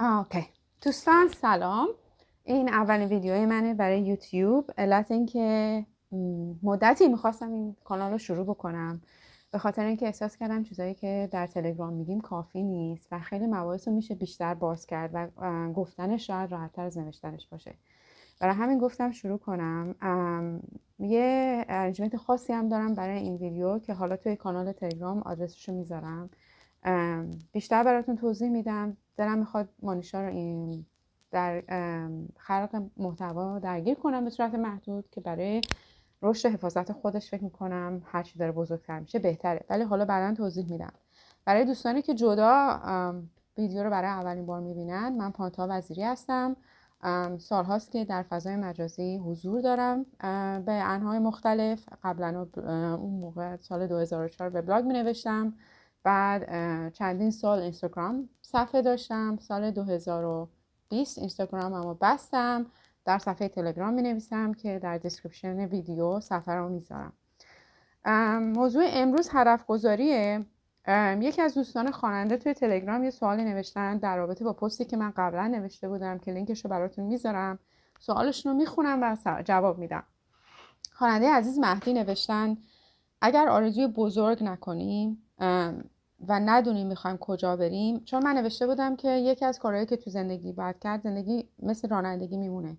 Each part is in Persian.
OK. دوستان سلام. این اولین ویدیوی منه برای یوتیوب. علت اینکه مدتی می‌خواستم این کانال رو شروع بکنم. به خاطر اینکه احساس کردم چیزایی که در تلگرام میگیم کافی نیست و خیلی مباحث رو میشه بیشتر باز کرد و گفتنش شاید راحتتر از نوشتنش باشه. برای همین گفتم شروع کنم. یه arrangement خاصی هم دارم برای این ویدیو که حالا توی کانال تلگرام آدرسش رو می‌ذارم بیشتر براتون توضیح میدم. دلم می‌خواد مانیشا رو این در خلق محتوا درگیر کنم به صورت محدود که برای رشد حفاظت خودش فکر می‌کنم هرچی داره بزرگتر میشه بهتره. ولی حالا بعدا توضیح میدم. برای دوستانی که جدا ویدیو رو برای اولین بار می‌بینن من پانتا وزیری هستم. سالهاست که در فضای مجازی حضور دارم. به انهای مختلف. قبلا اون موقع سال 2004 وبلاگ می نوشتم بعد چندین سال اینستاگرام صفحه داشتم. سال 2020 اینستاگرام رو بستم. در صفحه تلگرام می نویسم که در description ویدیو صفحه رو می‌ذارم. موضوع امروز هدف گذاریه یکی از دوستان خواننده توی تلگرام یه سوالی نوشتن در رابطه با پستی که من قبلا نوشته بودم که لینکش رو براتون می‌ذارم. سوالشون رو می‌خونم و جواب میدم. خواننده عزیز مهدی نوشتن اگر آرزوی بزرگ نکنیم و ندونیم می‌خوایم کجا بریم چون من نوشته بودم که یکی از کارهایی که تو زندگی باید کرد زندگی مثل رانندگی میمونه.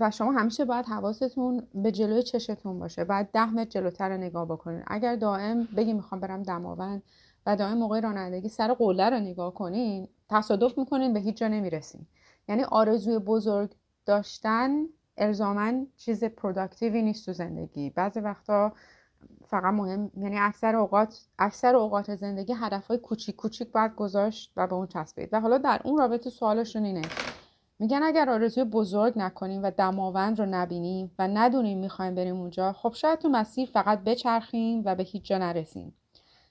و شما همیشه باید حواستون به جلوی چشتون باشه. باید ده متر جلوتر رو نگاه بکنین. اگر دائم بگی می‌خوام برم دماوند و دائم موقع رانندگی سر قله رو نگاه کنین تصادف می‌کنین به هیچ جا نمی‌رسین. یعنی آرزوی بزرگ داشتن ارزامن چیز پروداکتیوی نیست تو زندگی. بعضی وقتا فقط مهم یعنی اکثر اوقات اکثر اوقات زندگی هدفهای کوچیک کوچیک باید گذاشت و به اون چسبید. و حالا در اون رابطه سوالشون اینه. میگن اگر آرزوی بزرگ نکنیم و دماوند رو نبینیم و ندونیم می‌خوایم بریم اونجا خب شاید تو مسیر فقط بچرخیم و به هیچ جا نرسیم.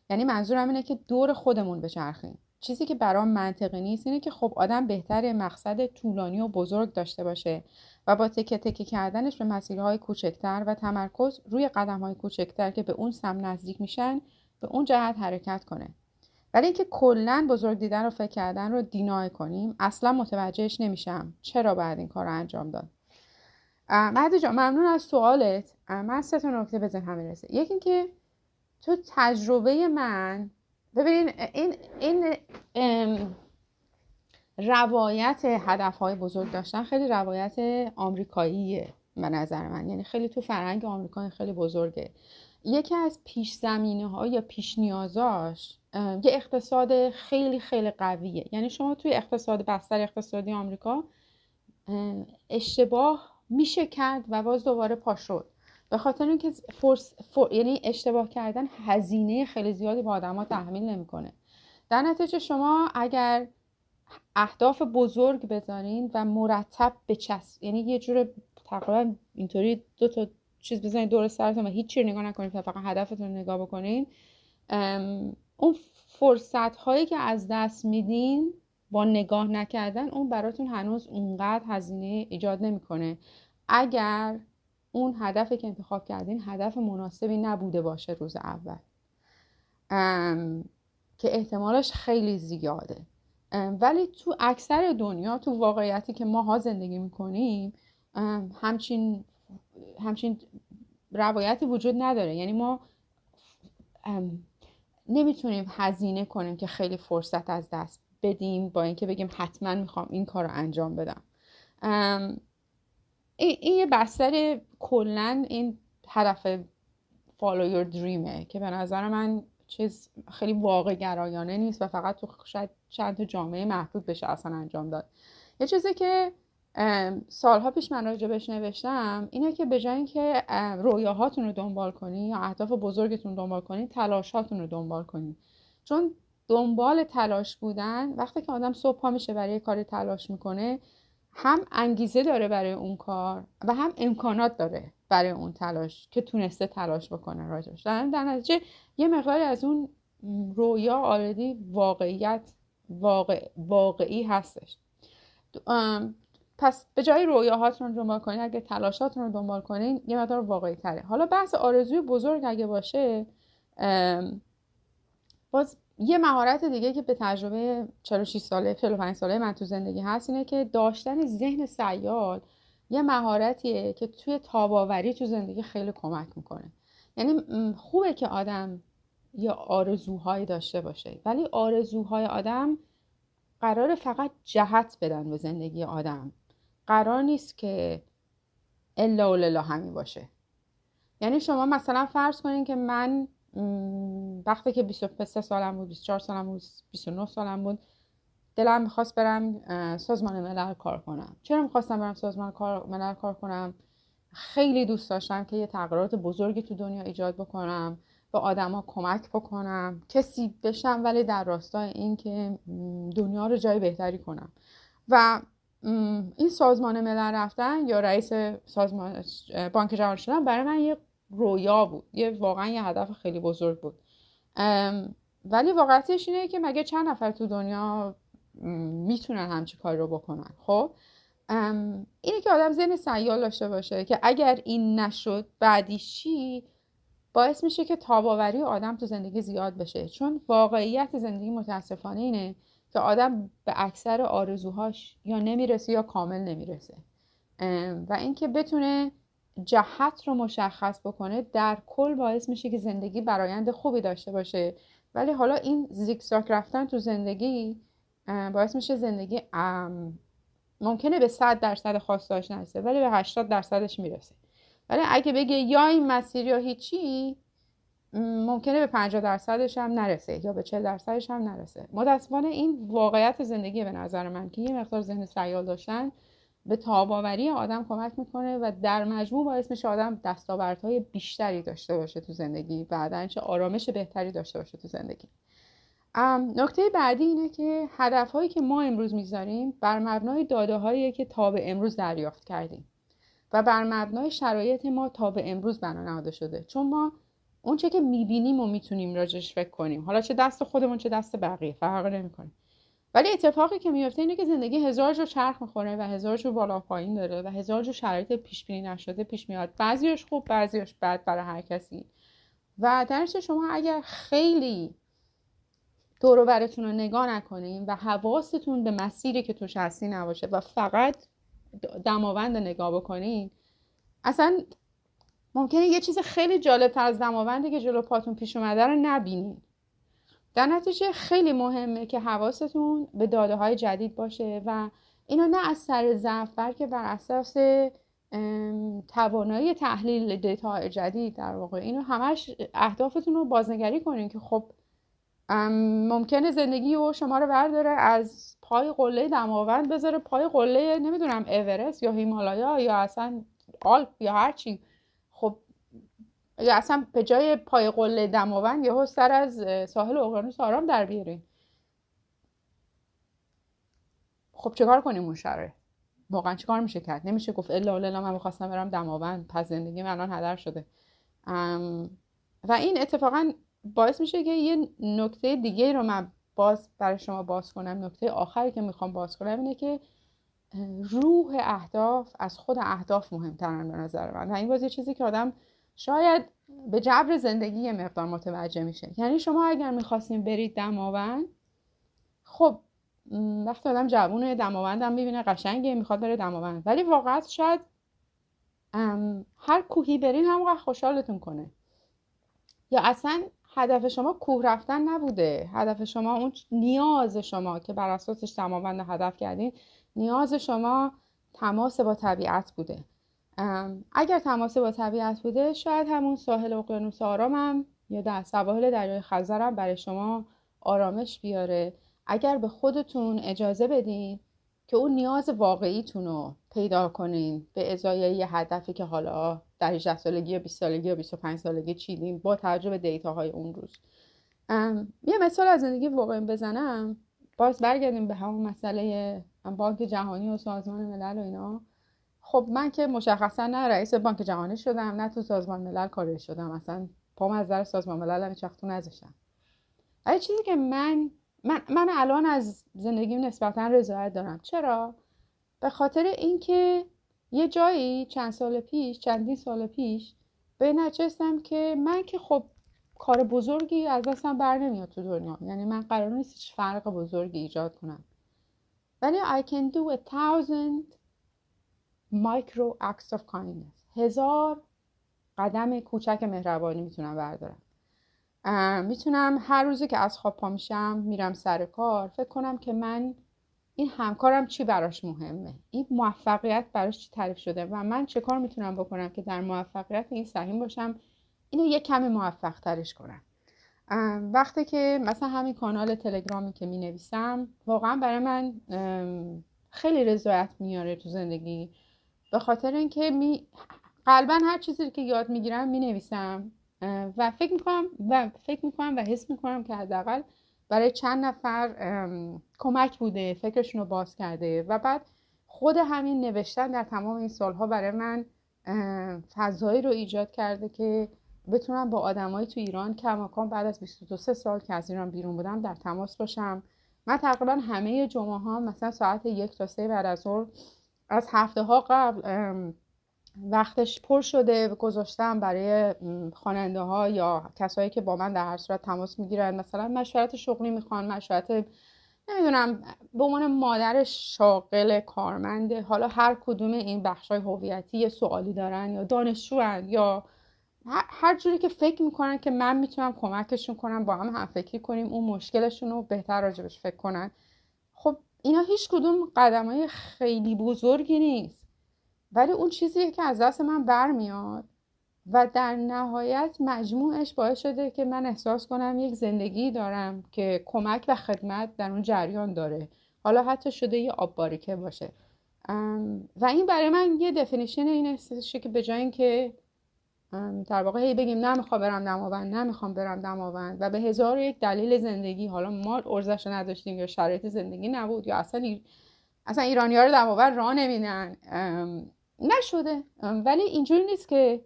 یعنی منظورم اینه که دور خودمون بچرخیم. چیزی که برام منطقی نیست اینه که خب آدم بهتر مقصد طولانی و بزرگ داشته باشه. و با تکه تکه کردنش به مسیرهای کوچکتر و تمرکز روی قدمهای کوچکتر که به اون سم نزدیک میشن به اون جهت حرکت کنه. ولی اینکه کلا بزرگ دیدن رو فکر کردن رو دینای کنیم اصلا متوجهش نمیشم. چرا باید این کار رو انجام داد؟ مهدی جان ممنون از سوالت. من سه تا نکته بزن همه رسه یکی اینکه تو تجربه من ببینین این این روایت هدف های بزرگ داشتن خیلی روایت آمریکاییه به نظر من. یعنی خیلی تو فرهنگ آمریکا خیلی بزرگه. یکی از پیش زمینه ها یا پیش نیازاش یه اقتصاد خیلی خیلی قویه. یعنی شما توی اقتصاد بستر اقتصادی آمریکا اشتباه میشه کرد و باز دوباره پا شد. به خاطر اینکه فرس، یعنی اشتباه کردن هزینه خیلی زیادی با آدما تحمیل نمی‌کنه. در نتیجه شما اگر اهداف بزرگ بذارین و مرتب بچسب یعنی یه جور تقریبا اینطوری دو تا چیز بزنید دور سرتون و هیچ چی نگاه نکنید فقط هدفتون رو نگاه بکنین. اون فرصت هایی که از دست میدین با نگاه نکردن اون براتون هنوز اونقدر هزینه ایجاد نمی‌کنه. اگر اون هدفی که انتخاب کردین هدف مناسبی نبوده باشه روز اول. که احتمالش خیلی زیاده. ولی تو اکثر دنیا تو واقعیتی که ماها زندگی می‌کنیم همچین همچین روایتی وجود نداره. یعنی ما نمی‌تونیم هزینه کنیم که خیلی فرصت از دست بدیم با اینکه بگیم حتما می‌خوام این کار رو انجام بدم. این یه بستر کلا این هدف follow your dreamه که به نظر من چیز خیلی واقع گرایانه نیست و فقط تو شاید چند تا جامعه محدود بشه اصلا انجام داد. یه چیزی که سالها پیش من راجبش نوشتم اینه که به جای اینکه رویاهاتون رو دنبال کنی یا اهداف بزرگتون دنبال کنی تلاشاتون رو دنبال کنی. چون دنبال تلاش بودن وقتی که آدم صبح پا میشه برای کار تلاش می‌کنه هم انگیزه داره برای اون کار و هم امکانات داره برای اون تلاش که تونسته تلاش بکنه راجبش. در نتیجه یه مقداری از اون رویا آردی واقعیت واقع، واقعی هستش. پس به جای رویاهاتون رو دنبال کنین اگه تلاشاتون رو دنبال کنین یه مقدار واقعی تره حالا بحث آرزوی بزرگ اگه باشه باز یه مهارت دیگه که به تجربه 46 ساله 45 ساله من تو زندگی هست اینه که داشتن ذهن سیال یه مهارتیه که توی تاباوری تو زندگی خیلی کمک می‌کنه. یعنی خوبه که آدم یه آرزوهایی داشته باشه. ولی آرزوهای آدم قرار فقط جهت بدن به زندگی آدم. قرار نیست که الا و همین باشه. یعنی شما مثلا فرض کنین که من وقتی که 23 سالم بود 24 سالم بود 29 سالم بود دلم می‌خواست برم سازمان ملل کار کنم. چرا می‌خواستم برم سازمان کار ملل کار کنم؟ خیلی دوست داشتم که یه تغییرات بزرگی تو دنیا ایجاد بکنم. به آدما کمک بکنم کسی بشم ولی در راستای این که دنیا رو جای بهتری کنم. و این سازمان ملل رفتن یا رئیس سازمان بانک جهانی شدن برای من یه رویا بود. یه واقعا یه هدف خیلی بزرگ بود. ولی واقعیتش اینه که مگه چند نفر تو دنیا می‌تونن همچی کار رو بکنن؟ خب؟ اینه که آدم ذهن سیال داشته باشه که اگر این نشد بعدی چی؟ باعث میشه که تاباوری آدم تو زندگی زیاد بشه. چون واقعیت زندگی متاسفانه اینه که آدم به اکثر آرزوهاش یا نمی‌رسه یا کامل نمی‌رسه. و اینکه بتونه جهت رو مشخص بکنه در کل باعث میشه که زندگی برایند خوبی داشته باشه. ولی حالا این زیگزاگ رفتن تو زندگی باعث میشه زندگی ممکنه به 100 درصد خواستاش نرسه ولی به 80 درصدش می‌رسه. ولی اگه بگه یا این مسیر یا هیچی ممکنه به 50 درصدش هم نرسه یا به 40 درصدش هم نرسه. متاسفانه این واقعیت زندگی به نظر من که یه مقدار ذهن سیال داشتن به تاباوری آدم کمک می‌کنه و در مجموع باعث میشه آدم دستاوردهای بیشتری داشته باشه تو زندگی بعدا چه آرامش بهتری داشته باشه تو زندگی. نکته بعدی اینه که هدفهایی که ما امروز می‌ذاریم بر مبنای داده که تا به امروز دریافت کردیم. و بر مبنای شرایط ما تا به امروز بنا نهاده شده. چون ما اونچه که می‌بینیم و می‌تونیم راجش فکر کنیم. حالا چه دست خودمون چه دست بقیه فرق نمی‌کنه. ولی اتفاقی که میفته اینه که زندگی هزار جو چرخ می‌خوره و هزار جو بالا پایین داره و هزار جو شرایط پیش بینی نشده پیش میاد. بعضیش خوب بعضیش بد برای هر کسی. و درش شما اگر خیلی دور براتون رو نگاه نکنین و حواستون به مسیری که توش هستی نباشه و فقط دماوند نگاه بکنین اصلا ممکنه یه چیز خیلی جالب تر از دماوندی که جلو پاتون پیش اومده رو نبینین. در نتیجه خیلی مهمه که حواستون به داده های جدید باشه و اینو نه از سر ضعف بلکه بر اساس توانایی تحلیل دیتا جدید در واقع. اینو همش اهدافتون رو بازنگری کنین که خب ممکنه زندگی و شما رو برداره از پای قله دماوند بذاره پای قله نمی‌دونم اورست یا هیمالایا یا اصلا آلپ یا هرچی. خب یا اصلا به جای پای قله دماوند یهو سر از ساحل اقیانوس آرام در بیارین. خب چیکار کنیم اون شرایط واقعا چیکار میشه کرد؟ نمیشه گفت الا الا من می‌خواستم برم دماوند پس زندگی من الان هدر شده. و این اتفاقا باعث میشه که یه نکته دیگه رو من باز برای شما باز کنم. نکته آخری که می‌خوام باز کنم اینه که روح اهداف از خود اهداف مهمترن به نظر من. و این باز یه چیزی که آدم شاید به جبر زندگی یه مقدار متوجه میشه. یعنی شما اگر می‌خواستیم برید دماوند خب وقتی آدم جوونه دماوندم می‌بینه قشنگه می‌خواد بره دماوند. ولی واقعا شاید هر کوهی برین هم خوشحالتون کنه. یا اصلا هدف شما کوه رفتن نبوده. هدف شما اون نیاز شما که بر اساسش دماوند هدف کردین نیاز شما تماس با طبیعت بوده. اگر تماس با طبیعت بوده شاید همون ساحل اقیانوس آرامم یا در سواحل دریای خزرم برای شما آرامش بیاره. اگر به خودتون اجازه بدین که اون نیاز واقعیتون رو پیدا کنین به ازای یه هدفی که حالا در 18 سالگی یا 20 سالگی یا 25 سالگی چیدیم با توجه به دیتاهای اون روز. یه مثال از زندگی واقعی بزنم. باز برگردیم به همون مسئله بانک جهانی و سازمان ملل و اینا. خب من که مشخصا نه رئیس بانک جهانی شدم نه تو سازمان ملل کاری شدم. اصلا پام از در سازمان ملل هم تو نذاشتم. چیزی که من من, من الان از زندگیم نسبتا رضایت دارم. چرا؟ به خاطر اینکه یه جایی چند سال پیش چندین سال پیش به نچستم که من که خب کار بزرگی از دستم بر نمیاد تو دنیا. یعنی من قرار نیست هیچ فرق بزرگی ایجاد کنم. ولی I can do a thousand micro acts of kindness. هزار قدم کوچک مهربانی می‌تونم بردارم. می‌تونم هر روزی که از خواب پا میشم میرم سر کار. فکر کنم که من این همکارم چی براش مهمه؟ این موفقیت براش چی تعریف شده؟ و من چه کار می‌تونم بکنم که در موفقیت این سهیم باشم؟ اینو یه کمی موفق ترش کنم وقتی که مثلا همین کانال تلگرامی که می نویسم واقعا برای من خیلی رضایت میاره تو زندگی. به خاطر اینکه می قلبا هر چیزی که یاد می‌گیرم می نویسم و فکر می‌کنم و فکر می‌کنم و حس می‌کنم که حداقل برای چند نفر کمک بوده فکرشون رو باز کرده و بعد خود همین نوشتن در تمام این سالها برای من فضایی رو ایجاد کرده که بتونم با آدمایی تو ایران کماکان بعد از 22 سال که از ایران بیرون بودم در تماس باشم. من تقریبا همه جمعه ها مثلا ساعت یک تا سه بعد از ظهر از هفته ها قبل وقتش پر شده گذاشتم برای خواننده ها یا کسایی که با من در هر صورت تماس می‌گیرن. مثلا مشورت شغلی می‌خوان مشورت نمی‌دونم به عنوان مادر شاغل کارمنده حالا هر کدوم این بخشای هویتی یه سوالی دارن یا دانشجو یا هر جوری که فکر می‌کنن که من می‌تونم کمکشون کنم با هم هم فکری کنیم اون مشکلشون رو بهتر راجبش فکر کنن. خب اینا هیچ کدوم قدم های خیلی بزرگی نیست. ولی اون چیزیه که از دست من برمیاد. و در نهایت مجموعش باعث شده که من احساس کنم یک زندگی دارم که کمک و خدمت در اون جریان داره. حالا حتی شده یه آب باریکه باشه. و این برای من یه دفینیشن این هستش که به جای اینکه در واقع هی بگیم نمی‌خوام برم دماوند نمی‌خوام برم دماوند و به هزار یک دلیل زندگی حالا ما ارزش نداشتیم یا شرایط زندگی نبود یا اصلا. اصلا ایرانی ها رو دماوند راه نمیدن. نشده. ولی اینجوری نیست که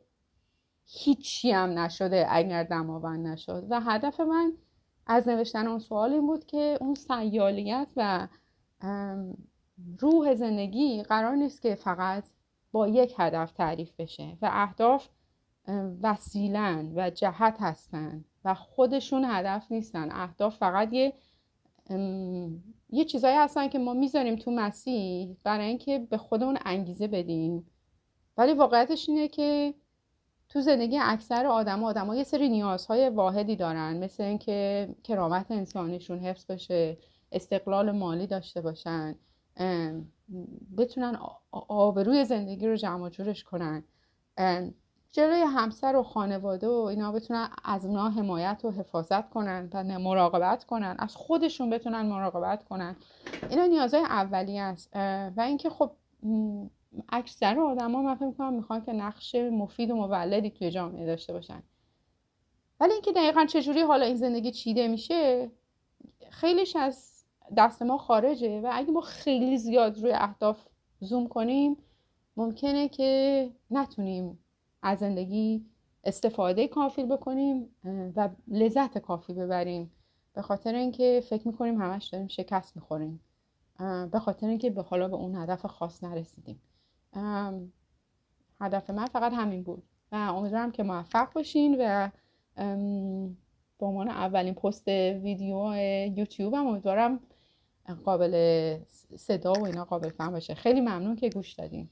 هیچی هم نشده اگر دماوند نشد. و هدف من از نوشتن اون سوال این بود که اون سیالیت و روح زندگی قرار نیست که فقط با یک هدف تعریف بشه. و اهداف وسیلن و جهت هستن و خودشون هدف نیستن. اهداف فقط یه یه چیزایی هستن که ما می‌ذاریم تو مسیح برای اینکه به خودمون انگیزه بدیم. ولی واقعیتش اینه که تو زندگی اکثر آدم آدم ها یه سری نیازهای واحدی دارن. مثل اینکه کرامت انسانیشون حفظ بشه استقلال مالی داشته باشن بتونن آبروی زندگی رو جمع جورش کنن. جلوی همسر و خانواده و اینا بتونن از اونا حمایت و حفاظت کنن و مراقبت کنن از خودشون بتونن مراقبت کنن. اینا نیازهای اولی است. و اینکه خب اکثر آدما من فکر می‌کنم می‌خوان که نقش مفید و مولدی توی جامعه داشته باشن. ولی اینکه دقیقا چجوری حالا این زندگی چیده میشه خیلیش از دست ما خارجه و اگه ما خیلی زیاد روی اهداف زوم کنیم ممکنه که نتونیم از زندگی استفاده کافی بکنیم و لذت کافی ببریم. به خاطر اینکه فکر می‌کنیم همش داریم شکست می‌خوریم. به خاطر اینکه به حالا به اون هدف خاص نرسیدیم. هدف من فقط همین بود. و امیدوارم که موفق باشین و به عنوان اولین پست ویدیو یوتیوب هم امیدوارم قابل صدا و اینا قابل فهم باشه. خیلی ممنون که گوش دادین.